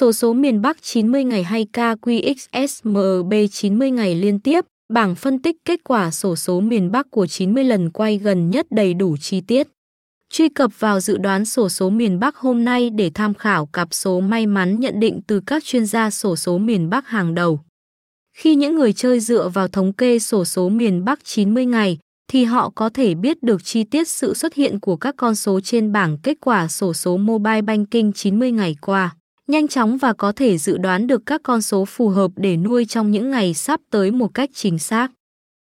sổ số miền Bắc 90 ngày hay KQXSMB 90 ngày liên tiếp, bảng phân tích kết quả sổ số miền Bắc của 90 lần quay gần nhất đầy đủ chi tiết. Truy cập vào dự đoán sổ số miền Bắc hôm nay để tham khảo cặp số may mắn nhận định từ các chuyên gia sổ số miền Bắc hàng đầu. Khi những người chơi dựa vào thống kê sổ số miền Bắc 90 ngày, thì họ có thể biết được chi tiết sự xuất hiện của các con số trên bảng kết quả sổ số mobile banking 90 ngày qua. Nhanh chóng và có thể dự đoán được các con số phù hợp để nuôi trong những ngày sắp tới một cách chính xác.